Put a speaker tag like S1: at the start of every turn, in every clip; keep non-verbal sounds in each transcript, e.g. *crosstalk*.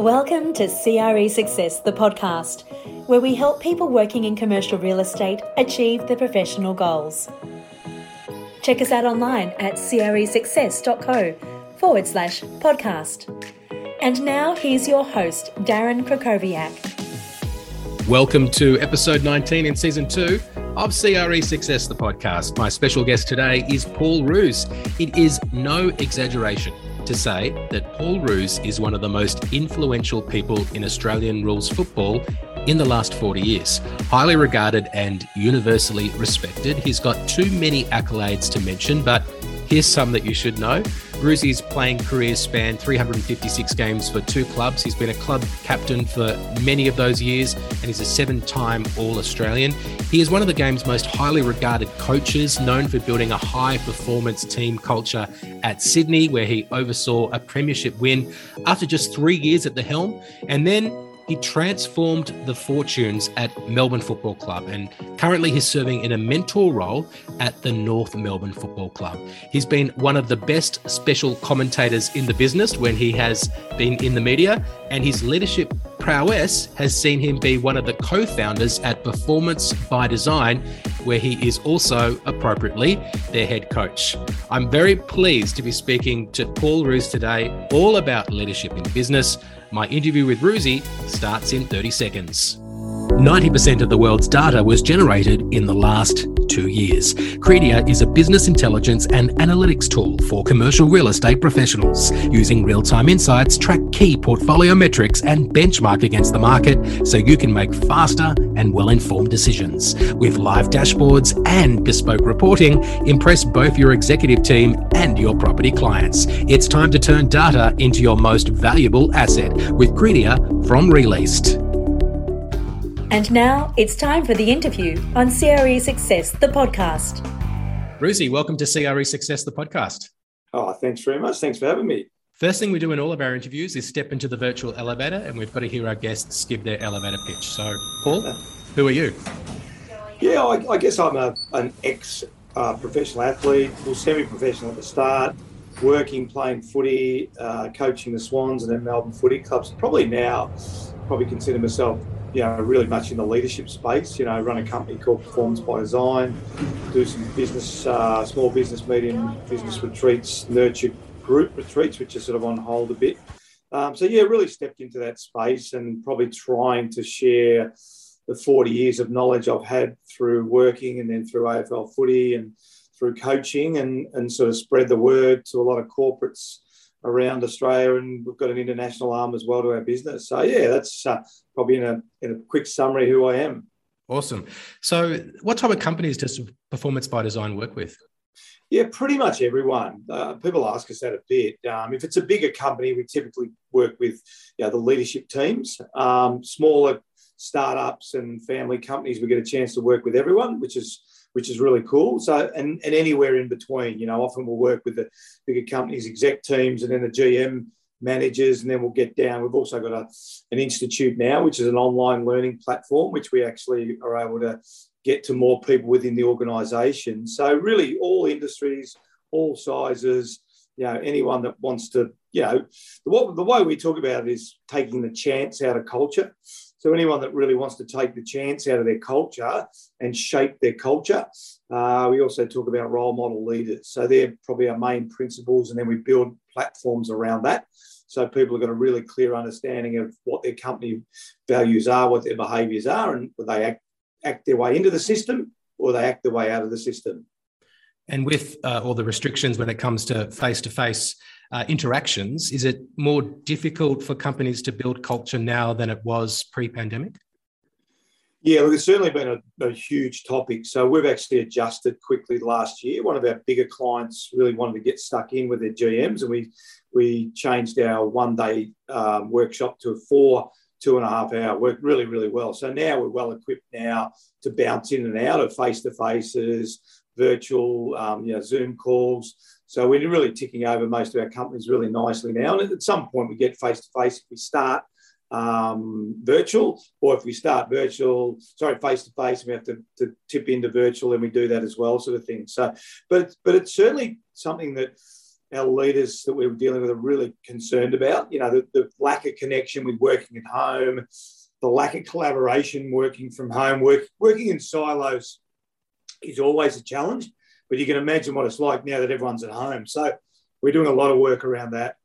S1: Welcome to CRE Success, the podcast, where we help people working in commercial real estate achieve their professional goals. Check us out online at cresuccess.co forward slash podcast. And now here's your host, Darren Krakowiak.
S2: Welcome to episode 19 in season two of CRE Success, the podcast. My special guest today is Paul Roos. It is no exaggeration to say that Paul Roos is one of the most influential people in Australian rules football in the last 40 years. Highly regarded and universally respected. He's got too many accolades to mention, but here's some that you should know. Roosy's playing career spanned 356 games for two clubs. He's been a club captain for many of those years, and he's a seven time All Australian. He is one of the game's most highly regarded coaches, known for building a high performance team culture at Sydney, where he oversaw a premiership win after just three years at the helm. And then he transformed the fortunes at Melbourne Football Club and currently he's serving in a mentor role at the North Melbourne Football Club. He's been one of the best special commentators in the business when he has been in the media, and his leadership prowess has seen him be one of the co founders at Performance by Design, where he is also appropriately their head coach. I'm very pleased to be speaking to Paul Roos today, all about leadership in business my interview with Roosie starts in 30 seconds. 90% of the world's data was generated in the last two years. Credia is a business intelligence and analytics tool for commercial real estate professionals. Using real time insights, track key portfolio metrics, and benchmark against the market so you can make faster and well informed decisions. With live dashboards and bespoke reporting, impress both your executive team and your property clients. It's time to turn data into your most valuable asset with Credia from Released.
S1: And now it's time for the interview on CRE Success, the podcast.
S2: Roosie, welcome to CRE Success, the podcast.
S3: Oh, thanks very much. Thanks for having me.
S2: First thing we do in all of our interviews is step into the virtual elevator, and we've got to hear our guests give their elevator pitch. So, Paul, who are you?
S3: Yeah, I, I guess I'm a, an ex uh, professional athlete, well, semi professional at the start, working, playing footy, uh, coaching the Swans and then Melbourne Footy Clubs. Probably now, probably consider myself you know, really much in the leadership space. You know, run a company called Performance by Design, do some business, uh, small business, medium business retreats, nurture group retreats, which are sort of on hold a bit. Um, so yeah, really stepped into that space and probably trying to share the 40 years of knowledge I've had through working and then through AFL footy and through coaching and, and sort of spread the word to a lot of corporates around Australia, and we've got an international arm as well to our business. So yeah, that's uh, probably in a in a quick summary who I am.
S2: Awesome. So, what type of companies does Performance by Design work with?
S3: Yeah, pretty much everyone. Uh, people ask us that a bit. Um, if it's a bigger company, we typically work with you know, the leadership teams. Um, smaller startups and family companies, we get a chance to work with everyone, which is which is really cool. So, and, and anywhere in between, you know, often we'll work with the bigger companies, exec teams, and then the GM managers, and then we'll get down. We've also got a, an institute now, which is an online learning platform, which we actually are able to get to more people within the organisation. So, really, all industries, all sizes, you know, anyone that wants to, you know, the, the way we talk about it is taking the chance out of culture. So anyone that really wants to take the chance out of their culture and shape their culture, uh, we also talk about role model leaders. So they're probably our main principles, and then we build platforms around that. So people have got a really clear understanding of what their company values are, what their behaviours are, and they act, act their way into the system or they act their way out of the system.
S2: And with uh, all the restrictions when it comes to face to face uh, interactions, is it more difficult for companies to build culture now than it was pre pandemic?
S3: Yeah, look, it's certainly been a, a, huge topic. So we've actually adjusted quickly last year. One of our bigger clients really wanted to get stuck in with their GMs, and we we changed our one day um, workshop to a four two and a half hour. Worked really really well. So now we're well equipped now to bounce in and out of face to faces, virtual, um, you know, Zoom calls. So we're really ticking over most of our companies really nicely now. And at some point, we get face to face. If we start um, virtual, or if we start virtual, sorry, face to face, we have to, to tip into virtual, and we do that as well, sort of thing. So, but but it's certainly something that our leaders that we were dealing with are really concerned about. You know, the, the lack of connection with working at home, the lack of collaboration working from home, work, working in silos is always a challenge. But you can imagine what it's like now that everyone's at home. So we're doing a lot of work around that.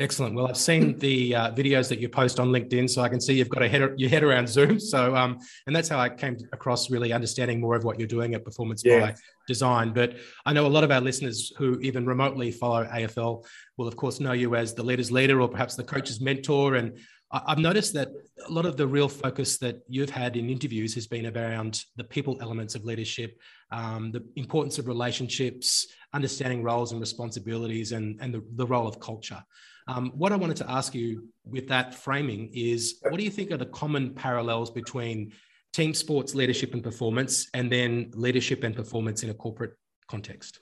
S2: Excellent. Well, I've seen the uh, videos that you post on LinkedIn, so I can see you've got a head, your head around Zoom. *laughs* So, um, and that's how I came across really understanding more of what you're doing at Performance yeah. by Design. But I know a lot of our listeners who even remotely follow AFL will, of course, know you as the leader's leader or perhaps the coach's mentor. And I've noticed that a lot of the real focus that you've had in interviews has been around the people elements of leadership, um, the importance of relationships, understanding roles and responsibilities, and, and the, the role of culture. Um, what I wanted to ask you with that framing is what do you think are the common parallels between team sports leadership and performance and then leadership and performance in a corporate context?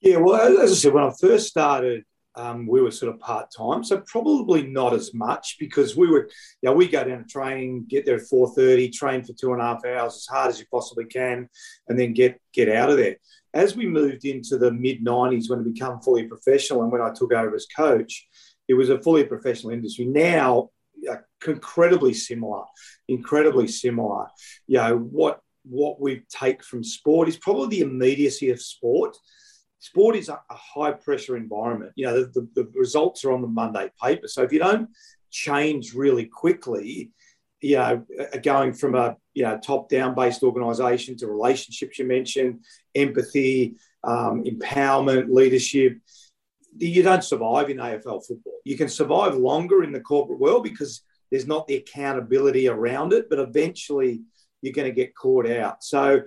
S3: Yeah, well, as I said, when I first started, um, we were sort of part time, so probably not as much because we were, you know, we go down to training, get there at four thirty, train for two and a half hours as hard as you possibly can, and then get get out of there. As we moved into the mid '90s, when it became fully professional, and when I took over as coach, it was a fully professional industry. Now, uh, incredibly similar, incredibly similar. You know, what what we take from sport is probably the immediacy of sport. Sport is a, a high pressure environment. You know, the, the, the results are on the Monday paper. So if you don't change really quickly, you know, going from a you know top down based organisation to relationships you mentioned, empathy, um, empowerment, leadership you don't survive in AFL football. You can survive longer in the corporate world because there's not the accountability around it, but eventually you're going to get caught out. So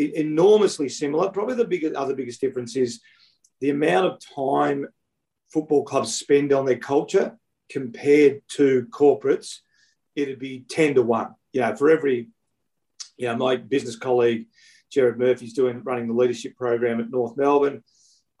S3: enormously similar. Probably the biggest other biggest difference is the amount of time football clubs spend on their culture compared to corporates. It'd be ten to one. You know, for every, you know, my business colleague Jared Murphy's doing running the leadership program at North Melbourne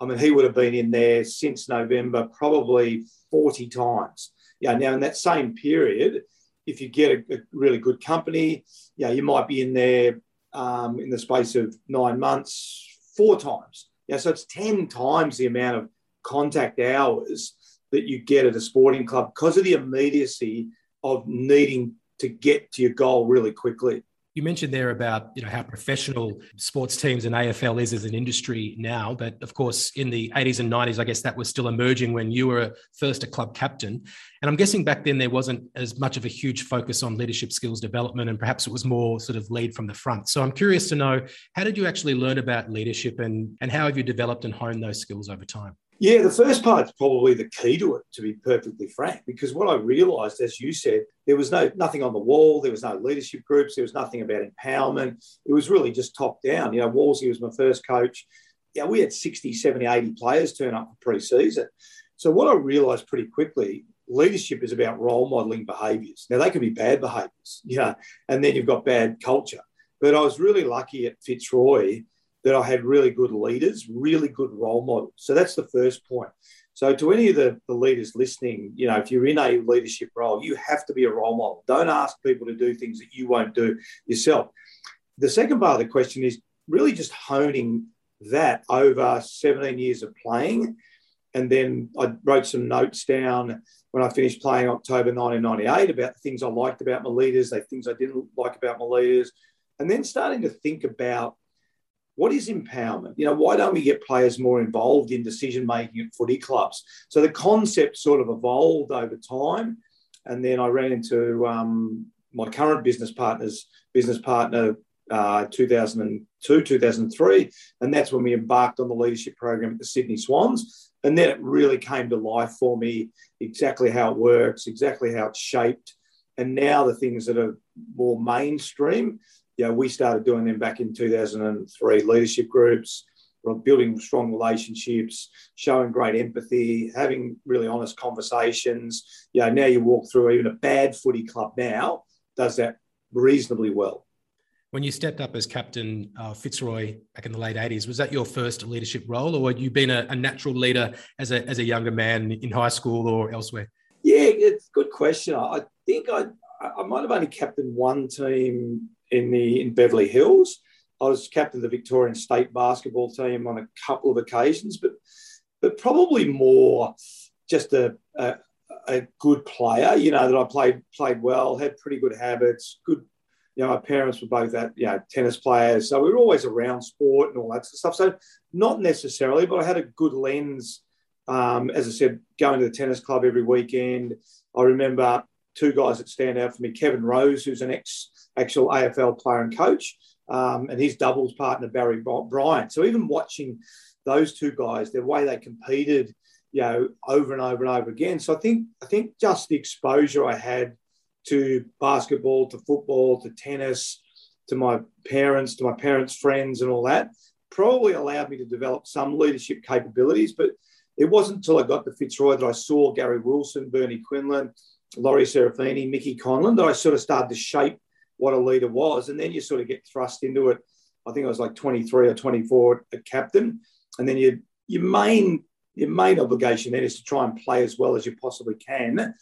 S3: I mean, he would have been in there since November probably 40 times. Yeah, now in that same period, if you get a, a really good company, yeah, you might be in there um, in the space of nine months four times. Yeah, so it's 10 times the amount of contact hours that you get at a sporting club because of the immediacy of needing to get to your goal really quickly.
S2: You mentioned there about you know how professional sports teams and AFL is as an industry now, but of course in the 80s and 90s, I guess that was still emerging when you were first a club captain. And I'm guessing back then there wasn't as much of a huge focus on leadership skills development, and perhaps it was more sort of lead from the front. So I'm curious to know how did you actually learn about leadership, and and how have you developed and honed those skills over time?
S3: Yeah, the first part's probably the key to it, to be perfectly frank, because what I realised, as you said, there was no nothing on the wall, there was no leadership groups, there was nothing about empowerment. It was really just top down. You know, Wallsy was my first coach. Yeah, we had 60, 70, 80 players turn up for pre-season. So what I realised pretty quickly, leadership is about role modelling behaviours. Now they can be bad behaviours, you know, and then you've got bad culture. But I was really lucky at Fitzroy that I had really good leaders, really good role models. So that's the first point. So to any of the, the leaders listening, you know, if you're in a leadership role, you have to be a role model. Don't ask people to do things that you won't do yourself. The second part of the question is really just honing that over 17 years of playing. And then I wrote some notes down when I finished playing October 1998 about the things I liked about my leaders, the things I didn't like about my leaders, and then starting to think about what is empowerment? You know, why don't we get players more involved in decision making at footy clubs? So the concept sort of evolved over time. And then I ran into um, my current business partner's business partner, uh, 2002, 2003. And that's when we embarked on the leadership program at the Sydney Swans. And then it really came to life for me exactly how it works, exactly how it's shaped. And now the things that are more mainstream you know, we started doing them back in 2003, leadership groups, building strong relationships, showing great empathy, having really honest conversations. You know, now you walk through even a bad footy club now does that reasonably well.
S2: When you stepped up as captain uh, Fitzroy back in the late 80s, was that your first leadership role or had you been a, a natural leader as a, as a younger man in high school or elsewhere?
S3: Yeah, it's a good question. I think I, I might have only captained one team in the in Beverly Hills. I was captain of the Victorian state basketball team on a couple of occasions, but but probably more just a, a, a good player. You know that I played played well, had pretty good habits, good. You know, my parents were both at you know tennis players, so we were always around sport and all that sort of stuff. So not necessarily, but I had a good lens. Um, as I said, going to the tennis club every weekend. I remember two guys that stand out for me: Kevin Rose, who's an ex actual AFL player and coach, um, and his doubles partner Barry Bryant. So even watching those two guys, the way they competed, you know, over and over and over again. So I think I think just the exposure I had to basketball, to football, to tennis, to my parents, to my parents' friends, and all that probably allowed me to develop some leadership capabilities. But it wasn't until I got to Fitzroy that I saw Gary Wilson, Bernie Quinlan, Laurie Serafini, Mickey Conlan that I sort of started to shape what a leader was. And then you sort of get thrust into it. I think I was like 23 or 24 at captain. And then you, your main your main obligation then is to try and play as well as you possibly can.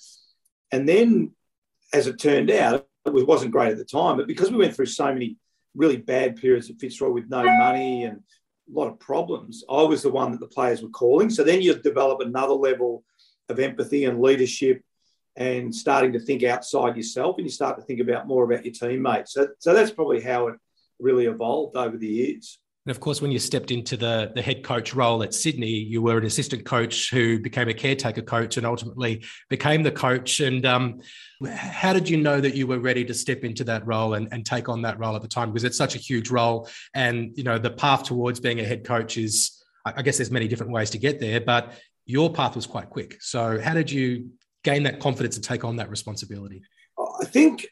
S3: And then, as it turned out, it wasn't great at the time, but because we went through so many really bad periods at Fitzroy with no money and a lot of problems, I was the one that the players were calling. So then you develop another level of empathy and leadership and starting to think outside yourself and you start to think about more about your teammates. So, so that's probably how it really evolved over the years.
S2: And of course, when you stepped into the, the head coach role at Sydney, you were an assistant coach who became a caretaker coach and ultimately became the coach. And um, how did you know that you were ready to step into that role and, and take on that role at the time? Because it's such a huge role. And, you know, the path towards being a head coach is, I guess there's many different ways to get there, but your path was quite quick. So how did you gain that confidence to take on that responsibility?
S3: I think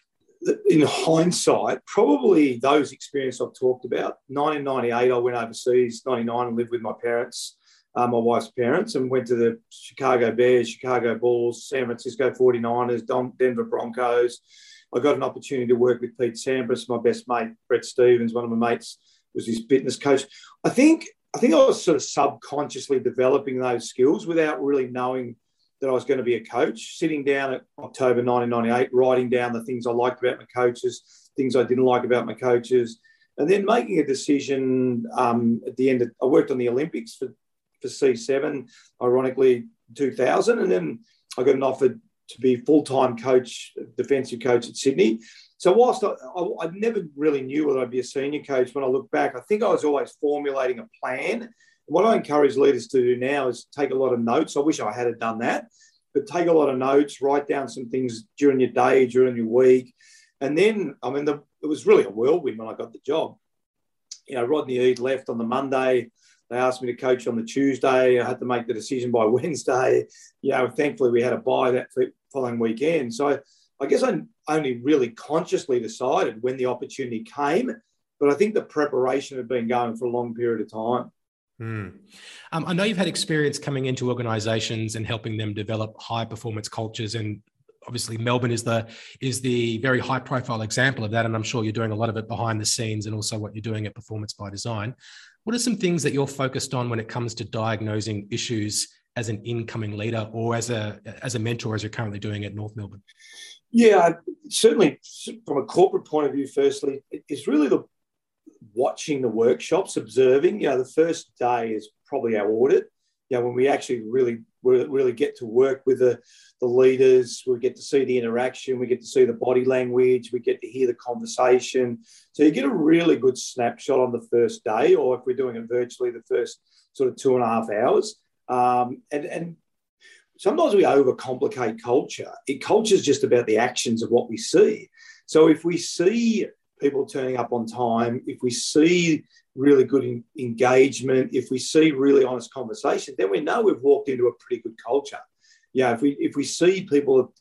S3: in hindsight, probably those experiences I've talked about. 1998, I went overseas. 99, and lived with my parents, uh, my wife's parents, and went to the Chicago Bears, Chicago Bulls, San Francisco 49ers, Denver Broncos. I got an opportunity to work with Pete Sampras, my best mate, Brett Stevens, one of my mates was his fitness coach. I think I think I was sort of subconsciously developing those skills without really knowing that I was going to be a coach, sitting down at October 1998, writing down the things I liked about my coaches, things I didn't like about my coaches, and then making a decision um, at the end. Of, I worked on the Olympics for, for C7, ironically, 2000, and then I got an offer to be full-time coach, defensive coach at Sydney. So whilst I, I, I, never really knew whether I'd be a senior coach, when I look back, I think I was always formulating a plan what I encourage leaders to do now is take a lot of notes. I wish I had done that, but take a lot of notes, write down some things during your day, during your week. And then, I mean, the, it was really a whirlwind when I got the job. You know, Rodney Eade left on the Monday. They asked me to coach on the Tuesday. I had to make the decision by *laughs* Wednesday. You know, thankfully we had a bye that following weekend. So I guess I only really consciously decided when the opportunity came. But I think the preparation had been going for a long period of time.
S2: Mm. Um, I know you've had experience coming into organisations and helping them develop high performance cultures, and obviously Melbourne is the is the very high profile example of that. And I'm sure you're doing a lot of it behind the scenes, and also what you're doing at Performance by Design. What are some things that you're focused on when it comes to diagnosing issues as an incoming leader, or as a as a mentor, as you're currently doing at North Melbourne?
S3: Yeah, certainly from a corporate point of view. Firstly, it's really the watching the workshops, observing. You know, the first day is probably our audit. You know, when we actually really really get to work with the, the leaders, we get to see the interaction, we get to see the body language, we get to hear the conversation. So you get a really good snapshot on the first day, or if we're doing it virtually, the first sort of two and a half hours. Um, and, and sometimes we overcomplicate culture. It culture is just about the actions of what we see. So if we see people turning up on time, if we see really good in, engagement, if we see really honest conversation, then we know we've walked into a pretty good culture. Yeah, if we if we see people,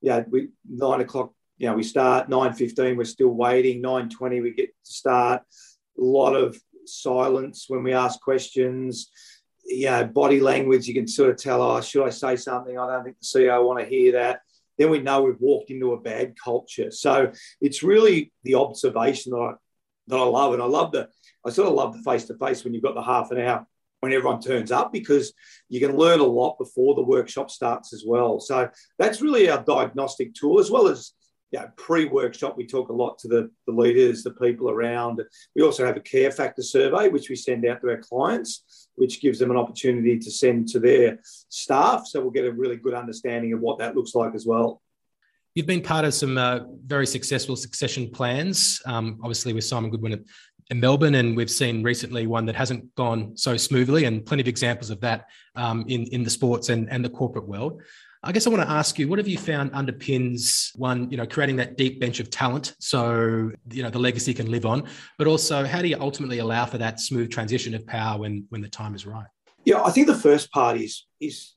S3: yeah, we nine o'clock, you know, we start nine fifteen, we're still waiting. Nine twenty, we get to start. A lot of silence when we ask questions. Yeah, body language, you can sort of tell, oh, should I say something? I don't think the CEO want to hear that then we know we've walked into a bad culture. So it's really the observation that I, that I love. And I love the, I sort of love the face to face when you've got the half an hour when everyone turns up because you can learn a lot before the workshop starts as well. So that's really our diagnostic tool, as well as you know, pre-workshop, we talk a lot to the, the leaders, the people around. We also have a care factor survey, which we send out to our clients, which gives them an opportunity to send to their staff. So we'll get a really good understanding of what that looks like as well.
S2: You've been part of some uh, very successful succession plans, um, obviously with Simon Goodwin in Melbourne, and we've seen recently one that hasn't gone so smoothly, and plenty of examples of that um, in in the sports and and the corporate world. I guess I want to ask you, what have you found underpins one, you know, creating that deep bench of talent so you know the legacy can live on, but also how do you ultimately allow for that smooth transition of power when when the time is right?
S3: Yeah, I think the first part is is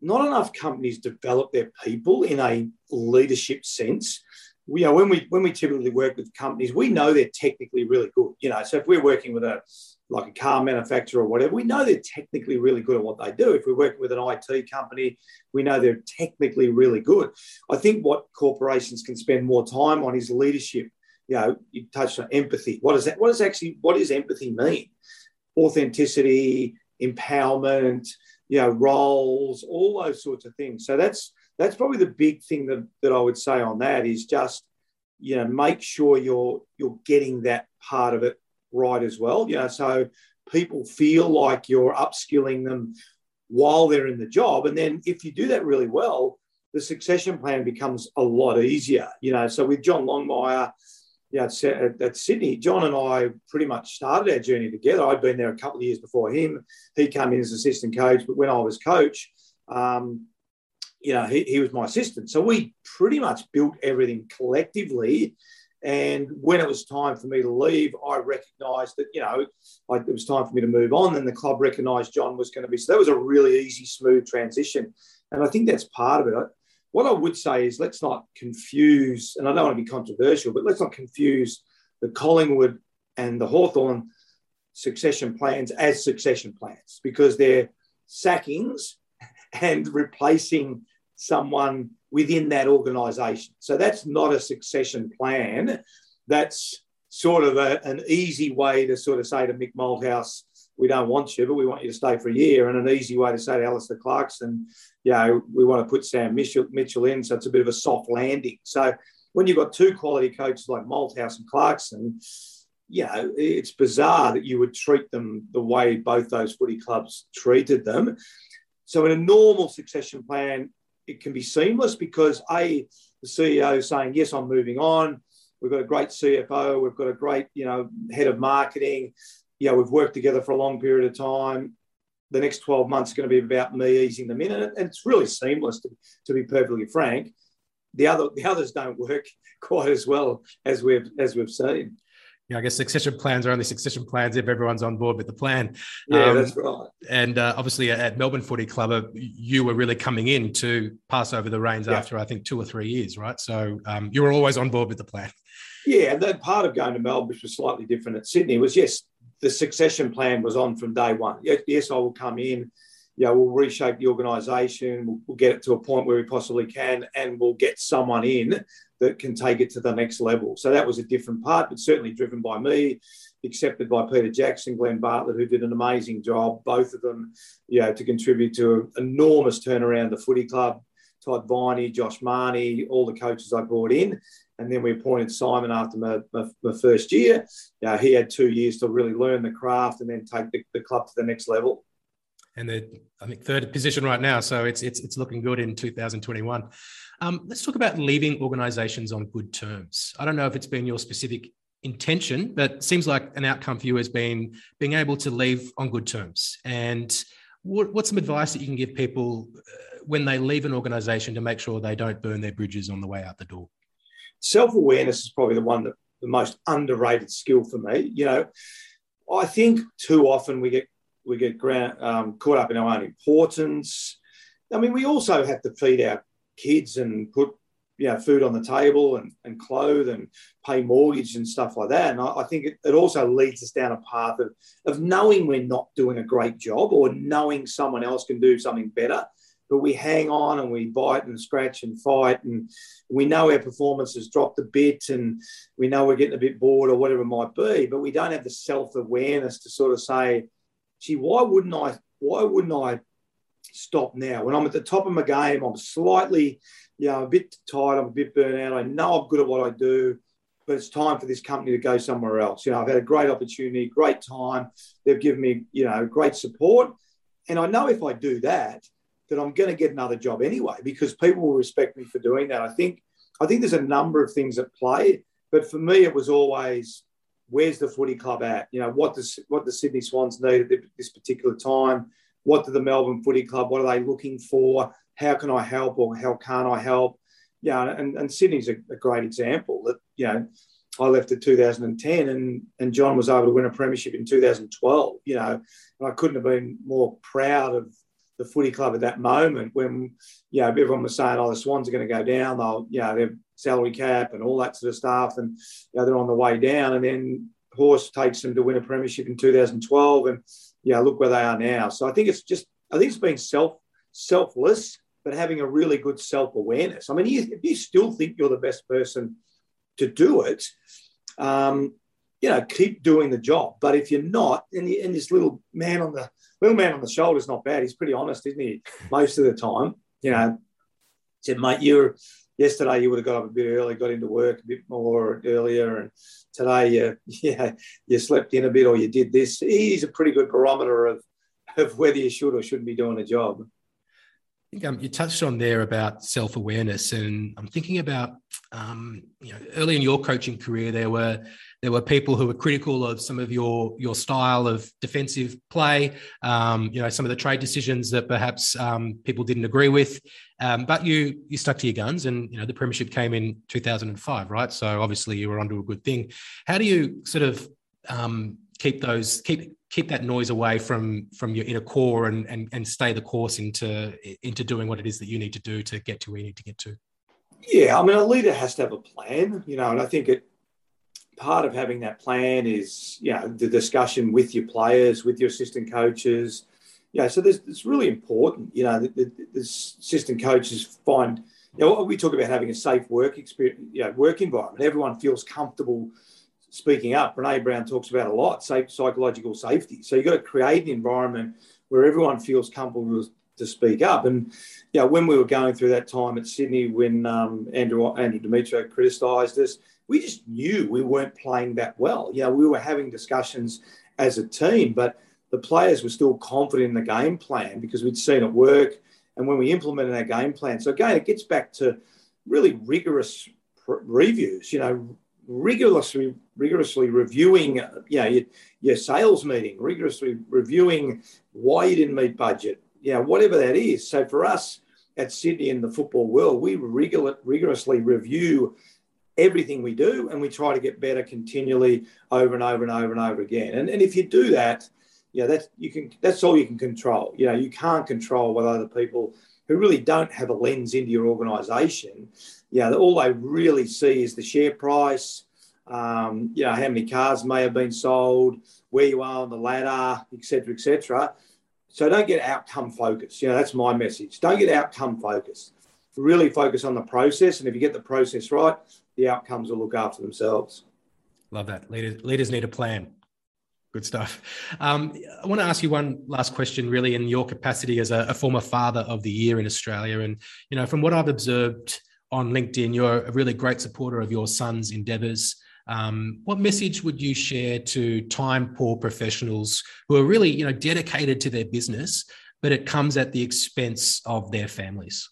S3: not enough companies develop their people in a leadership sense. We, you know, when we when we typically work with companies, we know they're technically really good. You know, so if we're working with a like a car manufacturer or whatever, we know they're technically really good at what they do. If we're working with an IT company, we know they're technically really good. I think what corporations can spend more time on is leadership. You know, you touched on empathy. What does that? What does actually? What does empathy mean? Authenticity, empowerment, you know, roles, all those sorts of things. So that's that's probably the big thing that, that I would say on that is just, you know, make sure you're you're getting that part of it right as well. You know, so people feel like you're upskilling them while they're in the job. And then if you do that really well, the succession plan becomes a lot easier. You know, so with John Longmire, yeah, at, at, Sydney, John and I pretty much started our journey together. I'd been there a couple of years before him. He came in as assistant coach, but when I was coach, um, you know, he, he was my assistant. So we pretty much built everything collectively and when it was time for me to leave, I recognised that, you know, I, it was time for me to move on. And the club recognised John was going to be. So that was a really easy, smooth transition. And I think that's part of it. What I would say is let's not confuse, and I don't want to be controversial, but let's not confuse the Collingwood and the Hawthorn succession plans as succession plans because they're sackings *laughs* and replacing someone within that organisation. So that's not a succession plan. That's sort of a, an easy way to sort of say to Mick Malthouse, we don't want you, but we want you to stay for a year. And an easy way to say to Alastair Clarkson, you know, we want to put Sam Mitchell, Mitchell in. So it's a bit of a soft landing. So when you've got two quality coaches like Malthouse and Clarkson, you know, it's bizarre that you would treat them the way both those footy clubs treated them. So in a normal succession plan, it can be seamless because a the CEO saying yes, I'm moving on. We've got a great CFO. We've got a great you know head of marketing. Know, we've worked together for a long period of time. The next 12 months is going to be about me easing them in, and it's really seamless. To, to be perfectly frank, the other the others don't work *laughs* quite as well as we've as we've seen
S2: yeah, I guess succession plans are only succession plans if everyone's on board with the plan.
S3: Yeah, um, that's right.
S2: And uh, obviously at Melbourne Footy Club, uh, you were really coming in to pass over the reins yeah. after I think two or three years, right? So um, you were always on board with the plan.
S3: Yeah, and that part of going to Melbourne, which was slightly different at Sydney, was yes, the succession plan was on from day one. Yes, I will come in. Yeah, we'll reshape the organisation. We'll, we'll get it to a point where we possibly can, and we'll get someone in that can take it to the next level. So that was a different part, but certainly driven by me, accepted by Peter Jackson, Glenn Bartlett, who did an amazing job, both of them, you know, to contribute to an enormous turnaround the footy club. Todd Viney, Josh Mahoney, all the coaches I brought in. And then we appointed Simon after my, my, my first year. Yeah, he had two years to really learn the craft and then take the, the club to the next level
S2: and they're I think third position right now. So it's it's it's looking good in 2021. Um, let's talk about leaving organisations on good terms. I don't know if it's been your specific intention, but seems like an outcome for you has been being able to leave on good terms. And what, what's some advice that you can give people uh, when they leave an organisation to make sure they don't burn their bridges on the way out the door?
S3: Self awareness is probably the one that the most underrated skill for me. You know, I think too often we get we get um, caught up in our own importance. I mean, we also have to feed our kids and put you know, food on the table and, and clothe and pay mortgage and stuff like that. And I, I think it, it, also leads us down a path of, of knowing we're not doing a great job or knowing someone else can do something better. But we hang on and we bite and scratch and fight. And we know our performance has dropped a bit and we know we're getting a bit bored or whatever it might be. But we don't have the self awareness to sort of say, gee, why wouldn't I? Why wouldn't I stop now when I'm at the top of my game? I'm slightly you know, a bit tired, I'm a bit burnt out. I know I'm good at what I do, but it's time for this company to go somewhere else. You know, I've had a great opportunity, great time. They've given me, you know, great support. And I know if I do that, that I'm going to get another job anyway, because people will respect me for doing that. I think, I think there's a number of things at play, but for me, it was always, where's the footy club at? You know, what does what the Sydney Swans need at this particular time? What do the Melbourne Footy Club? What are they looking for? How can I help, or how can't I help? Yeah, and, and Sydney's a, a great example that you know I left in 2010 and, and John was able to win a premiership in 2012, you know, and I couldn't have been more proud of the footy club at that moment when, you know, everyone was saying, oh, the Swans are going to go down. They'll, you know, their salary cap and all that sort of stuff. And, you know, they're on the way down. And then Horse takes them to win a premiership in 2012. And, yeah, look where they are now. So I think it's just, I think it's being self selfless, but having a really good self awareness. I mean, you, if you still think you're the best person to do it, um, you know, keep doing the job. But if you're not, and, and this little man on the little man on the shoulder is not bad. He's pretty honest, isn't he? Most of the time, you know, said, mate, you're yesterday you would have got up a bit early, got into work a bit more earlier, and today you *laughs* yeah you slept in a bit or you did this. He's a pretty good barometer of of whether you should or shouldn't be doing a job.
S2: I think um, you touched on there about self awareness, and I'm thinking about um, you know early in your coaching career there were there were people who were critical of some of your your style of defensive play, um, you know some of the trade decisions that perhaps um, people didn't agree with, um, but you you stuck to your guns, and you know the premiership came in 2005, right? So obviously you were onto a good thing. How do you sort of um, keep those keep keep that noise away from from your inner core and and, and stay the course into into doing what it is that you need to do to get to where you need to get to
S3: yeah i mean a leader has to have a plan you know and i think it part of having that plan is you know the discussion with your players with your assistant coaches yeah so there's, it's really important you know the, the, the assistant coaches find you know we talk about having a safe work experience you know work environment everyone feels comfortable speaking up. Brene Brown talks about a lot, safe psychological safety. So you've got to create an environment where everyone feels comfortable to speak up. And you know, when we were going through that time at Sydney, when um, Andrew Andrew Demetriou criticised us, we just knew we weren't playing that well. You know, we were having discussions as a team, but the players were still confident in the game plan because we'd seen it work. And when we implemented our game plan, so again, it gets back to really rigorous reviews. You know, rigorously rigorously reviewing you know, your, your sales meeting, rigorously reviewing why you didn't meet budget, you know, whatever that is. So for us at Sydney in the football world, we rigor, rigorously review everything we do and we try to get better continually over and over and over and over again. And, and if you do that, you know, that's you can that's all you can control. You know, you can't control what other people who really don't have a lens into your organization you know, all they really see is the share price, um, you know, how many cars may have been sold, where you are on the ladder, etc., etc. So don't get outcome focused. You know, that's my message. Don't get outcome focused. Really focus on the process, and if you get the process right, the outcomes will look after themselves.
S2: Love that. Leaders, leaders need a plan. Good stuff. Um, I want to ask you one last question, really, in your capacity as a, a former father of the year in Australia, and you know, from what I've observed on LinkedIn. You're a really great supporter of your son's endeavors. Um, what message would you share to time poor professionals who are really, you know, dedicated to their business, but it comes at the expense of their families?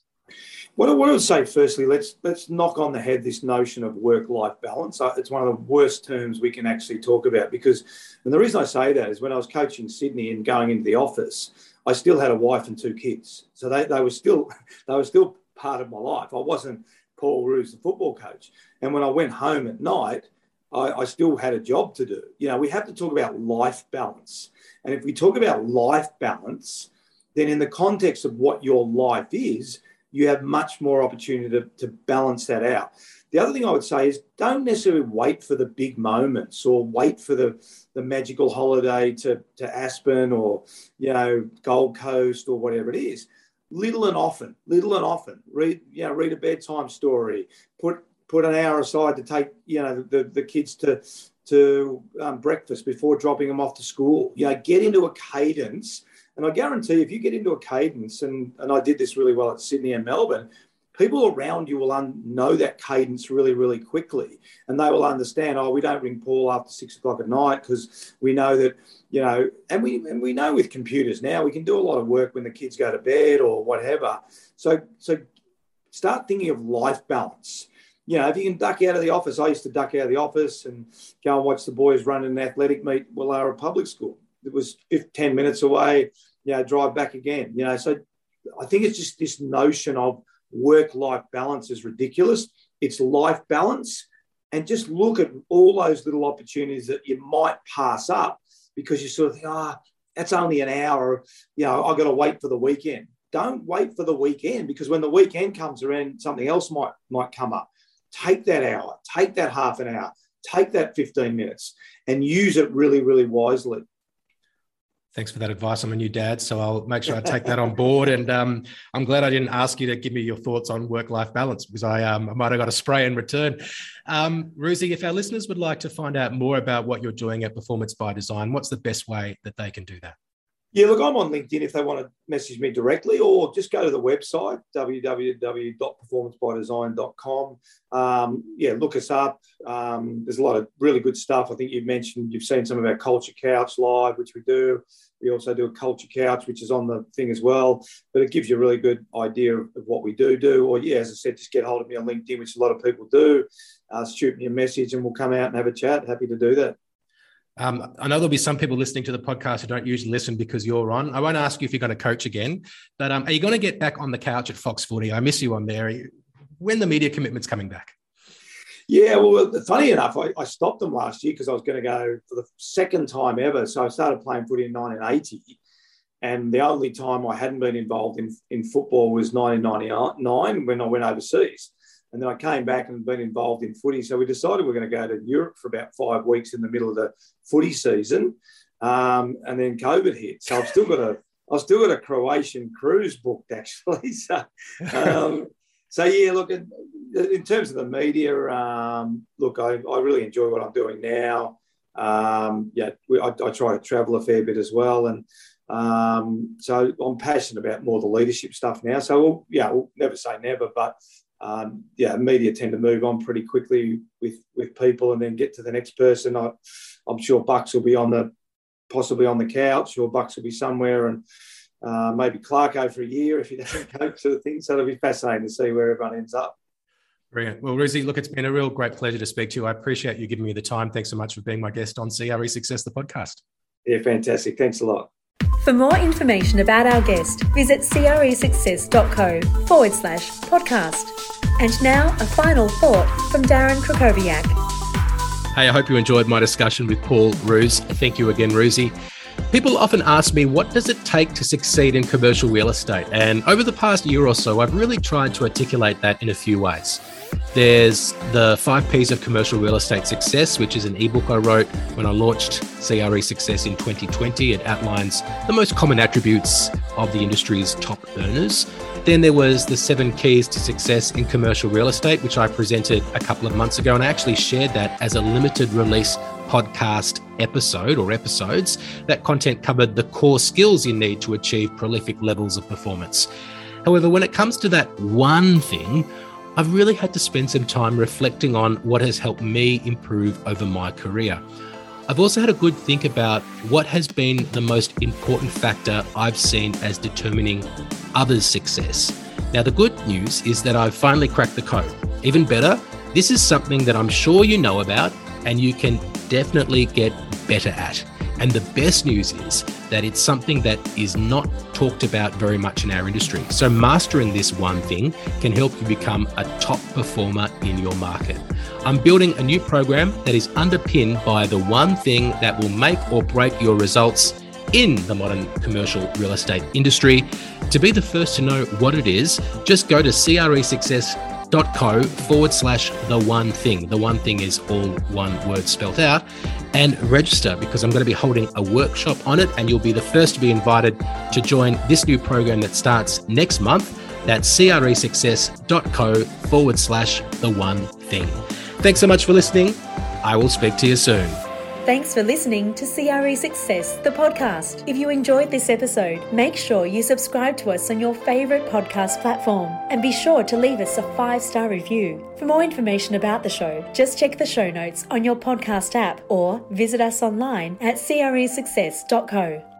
S3: What I want to say, firstly, let's let's knock on the head this notion of work-life balance. Uh, it's one of the worst terms we can actually talk about because, and the reason I say that is when I was coaching Sydney and going into the office, I still had a wife and two kids, so they, they were still *laughs* they were still part of my life. I wasn't Paul Roos, the football coach. And when I went home at night, I, I, still had a job to do. You know, we have to talk about life balance. And if we talk about life balance, then in the context of what your life is, you have much more opportunity to, to balance that out. The other thing I would say is don't necessarily wait for the big moments or wait for the, the magical holiday to, to Aspen or, you know, Gold Coast or whatever it is little and often, little and often. Read, you know, read a bedtime story. Put put an hour aside to take, you know, the, the kids to to um, breakfast before dropping them off to school. You know, get into a cadence. And I guarantee if you get into a cadence, and, and I did this really well at Sydney and Melbourne, people around you will un- know that cadence really, really quickly. And they will understand, oh, we don't ring Paul after six o'clock at night because we know that, you know, and we, and we know with computers now, we can do a lot of work when the kids go to bed or whatever. So, so start thinking of life balance. You know, if you can duck out of the office, I used to duck out of the office and go and watch the boys run in an athletic meet while they were at public school. It was 10 minutes away, you know, drive back again, you know. So I think it's just this notion of work life balance is ridiculous. It's life balance. And just look at all those little opportunities that you might pass up because you sort of think, ah, oh, that's only an hour. You know, I've got to wait for the weekend. Don't wait for the weekend because when the weekend comes around, something else might might come up. Take that hour, take that half an hour, take that 15 minutes and use it really, really wisely.
S2: Thanks for that advice. I'm a new dad, so I'll make sure I take that on board. And um, I'm glad I didn't ask you to give me your thoughts on work-life balance because I, um, I might have got a spray in return. Um, Ruzi, if our listeners would like to find out more about what you're doing at Performance by Design, what's the best way that they can do that?
S3: Yeah, look, I'm on LinkedIn if they want to message me directly, or just go to the website www.performancebydesign.com. Um, yeah, look us up. Um, there's a lot of really good stuff. I think you've mentioned you've seen some of our culture couch live, which we do. We also do a culture couch, which is on the thing as well. But it gives you a really good idea of, what we do do. Or yeah, as I said, just get hold of me on LinkedIn, which a lot of people do. Uh, shoot me a message, and we'll come out and have a chat. Happy to do that.
S2: Um, I know there'll be some people listening to the podcast who don't usually listen because you're on. I won't ask you if you're going to coach again, but um, are you going to get back on the couch at Fox Footy? I miss you on there. When the media commitment's coming back?
S3: Yeah, well, funny enough, I, I stopped them last year because I was going to go for the second time ever. So I started playing footy in 1980. And the only time I hadn't been involved in, in football was 1999 when I went overseas. And then I came back and been involved in footy. So we decided we are going to go to Europe for about five weeks in the middle of the footy season. Um, and then COVID hit. So I've still got a I've still got a Croatian cruise booked actually. *laughs* So, um, so yeah, look, in, in, terms of the media, um, look, I, I, really enjoy what I'm doing now. Um, yeah, we, I, I, try to travel a fair bit as well, and um, so I'm passionate about more the leadership stuff now. So we'll, yeah, we'll never say never, but um, yeah, media tend to move on pretty quickly with with people and then get to the next person. I, am sure Bucks will be on the possibly on the couch, or Bucks will be somewhere, and uh, maybe Clarko for a year if he *laughs* doesn't coach sort of thing. So it'll be fascinating to see where everyone ends up.
S2: Brilliant. Well, Ruzi, look, it's been a real great pleasure to speak to you. I appreciate you giving me the time. Thanks so much for being my guest on CRE Success, the podcast.
S3: Yeah, fantastic. Thanks a lot.
S1: For more information about our guest, visit cresuccess.co forward slash podcast. And now, a final thought from Darren Krakowiak.
S2: Hey, I hope you enjoyed my discussion with Paul Roos. Thank you again, Ruzi. People often ask me, what does it take to succeed in commercial real estate? And over the past year or so, I've really tried to articulate that in a few ways. There's the five P's of commercial real estate success, which is an ebook I wrote when I launched CRE Success in 2020. It outlines the most common attributes of the industry's top earners. Then there was the seven keys to success in commercial real estate, which I presented a couple of months ago. And I actually shared that as a limited release podcast episode or episodes. That content covered the core skills you need to achieve prolific levels of performance. However, when it comes to that one thing, I've really had to spend some time reflecting on what has helped me improve over my career. I've also had a good think about what has been the most important factor I've seen as determining others' success. Now, the good news is that I've finally cracked the code. Even better, this is something that I'm sure you know about and you can definitely get better at. And the best news is that it's something that is not talked about very much in our industry. So, mastering this one thing can help you become a top performer in your market. I'm building a new program that is underpinned by the one thing that will make or break your results in the modern commercial real estate industry. To be the first to know what it is, just go to cresuccess.co forward slash the one thing. The one thing is all one word spelled out and register because I'm going to be holding a workshop on it, and you'll be the first to be invited to join this new program that starts next month. That's cresuccess.co forward slash the one thing. Thanks so much for listening. I will speak to you soon.
S1: Thanks for listening to CRE Success, the podcast. If you enjoyed this episode, make sure you subscribe to us on your favourite podcast platform and be sure to leave us a five star review. For more information about the show, just check the show notes on your podcast app or visit us online at cresuccess.co.